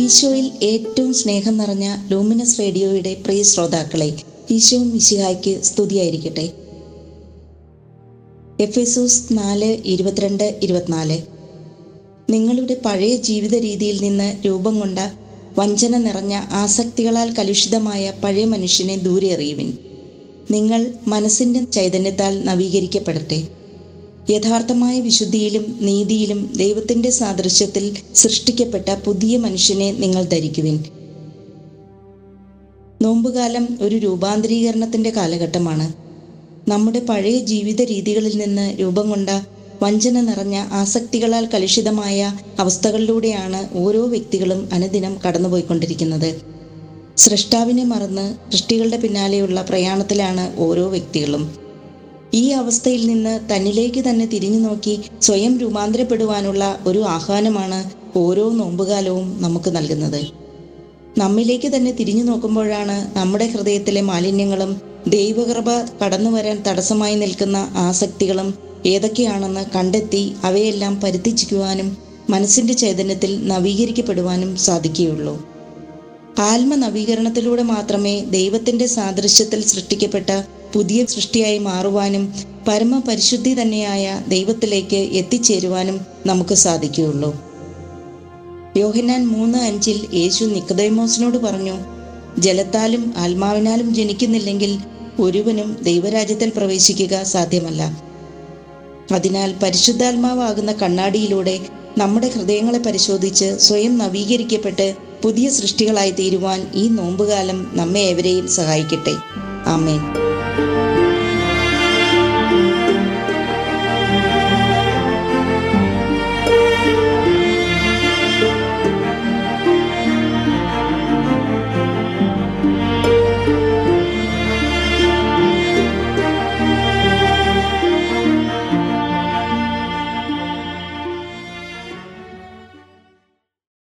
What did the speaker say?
ഈശോയിൽ ഏറ്റവും സ്നേഹം നിറഞ്ഞ ലൂമിനസ് റേഡിയോയുടെ പ്രിയ ശ്രോതാക്കളെ ഈശോ മിശിഹായ്ക്ക് സ്തുതിയായിരിക്കട്ടെ. എഫെസൂസ് നാല് ഇരുപത്തിരണ്ട് ഇരുപത്തിനാല്. നിങ്ങളുടെ പഴയ ജീവിത രീതിയിൽ നിന്ന് രൂപം കൊണ്ട വഞ്ചന നിറഞ്ഞ ആസക്തികളാൽ കലുഷിതമായ പഴയ മനുഷ്യനെ ദൂരെ എറിയുവിൻ. നിങ്ങൾ മനസ്സിന്റെ ചൈതന്യത്താൽ നവീകരിക്കപ്പെടട്ടെ. യഥാർത്ഥമായ വിശുദ്ധിയിലും നീതിയിലും ദൈവത്തിന്റെ സാദൃശ്യത്തിൽ സൃഷ്ടിക്കപ്പെട്ട പുതിയ മനുഷ്യനെ നിങ്ങൾ ധരിക്കുവിൻ. നോമ്പുകാലം ഒരു രൂപാന്തരീകരണത്തിന്റെ കാലഘട്ടമാണ്. നമ്മുടെ പഴയ ജീവിത രീതികളിൽ നിന്ന് രൂപം കൊണ്ട വഞ്ചന നിറഞ്ഞ ആസക്തികളാൽ കലുഷിതമായ അവസ്ഥകളിലൂടെയാണ് ഓരോ വ്യക്തികളും അനുദിനം കടന്നുപോയിക്കൊണ്ടിരിക്കുന്നത്. സൃഷ്ടാവിനെ മറന്ന് സൃഷ്ടികളുടെ പിന്നാലെയുള്ള പ്രയാണത്തിലാണ് ഓരോ വ്യക്തികളും. ഈ അവസ്ഥയിൽ നിന്ന് തന്നിലേക്ക് തന്നെ തിരിഞ്ഞു നോക്കി സ്വയം രൂപാന്തരപ്പെടുവാനുള്ള ഒരു ആഹ്വാനമാണ് ഓരോ നോമ്പുകാലവും നമുക്ക് നൽകുന്നത്. നമ്മിലേക്ക് തന്നെ തിരിഞ്ഞു നോക്കുമ്പോഴാണ് നമ്മുടെ ഹൃദയത്തിലെ മാലിന്യങ്ങളും ദൈവകൃപ കടന്നു വരാൻ തടസ്സമായി നിൽക്കുന്ന ആസക്തികളും ഏതൊക്കെയാണെന്ന് കണ്ടെത്തി അവയെല്ലാം പരിത്യജിക്കുവാനും മനസ്സിന്റെ ചൈതന്യത്തിൽ നവീകരിക്കപ്പെടുവാനും സാധിക്കുകയുള്ളൂ. ആത്മ നവീകരണത്തിലൂടെ മാത്രമേ ദൈവത്തിന്റെ സാദൃശ്യത്തിൽ സൃഷ്ടിക്കപ്പെട്ട പുതിയ സൃഷ്ടിയായി മാറുവാനും പരമപരിശുദ്ധി തന്നെയായ ദൈവത്തിലേക്ക് എത്തിച്ചേരുവാനും നമുക്ക് സാധിക്കുകയുള്ളൂ. യോഹന്നാൻ മൂന്ന് അഞ്ചിൽ യേശു നിക്കതൈമോസിനോട് പറഞ്ഞു ജലത്താലും ആത്മാവിനാലും ജനിക്കുന്നില്ലെങ്കിൽ ഒരുവനും ദൈവരാജ്യത്തിൽ പ്രവേശിക്കുക സാധ്യമല്ല. അതിനാൽ പരിശുദ്ധാത്മാവാകുന്ന കണ്ണാടിയിലൂടെ നമ്മുടെ ഹൃദയങ്ങളെ പരിശോധിച്ച് സ്വയം നവീകരിക്കപ്പെട്ട് പുതിയ സൃഷ്ടികളായി തീരുവാൻ ഈ നോമ്പുകാലം നമ്മെ ഏവരെയും സഹായിക്കട്ടെ. ആമേൻ.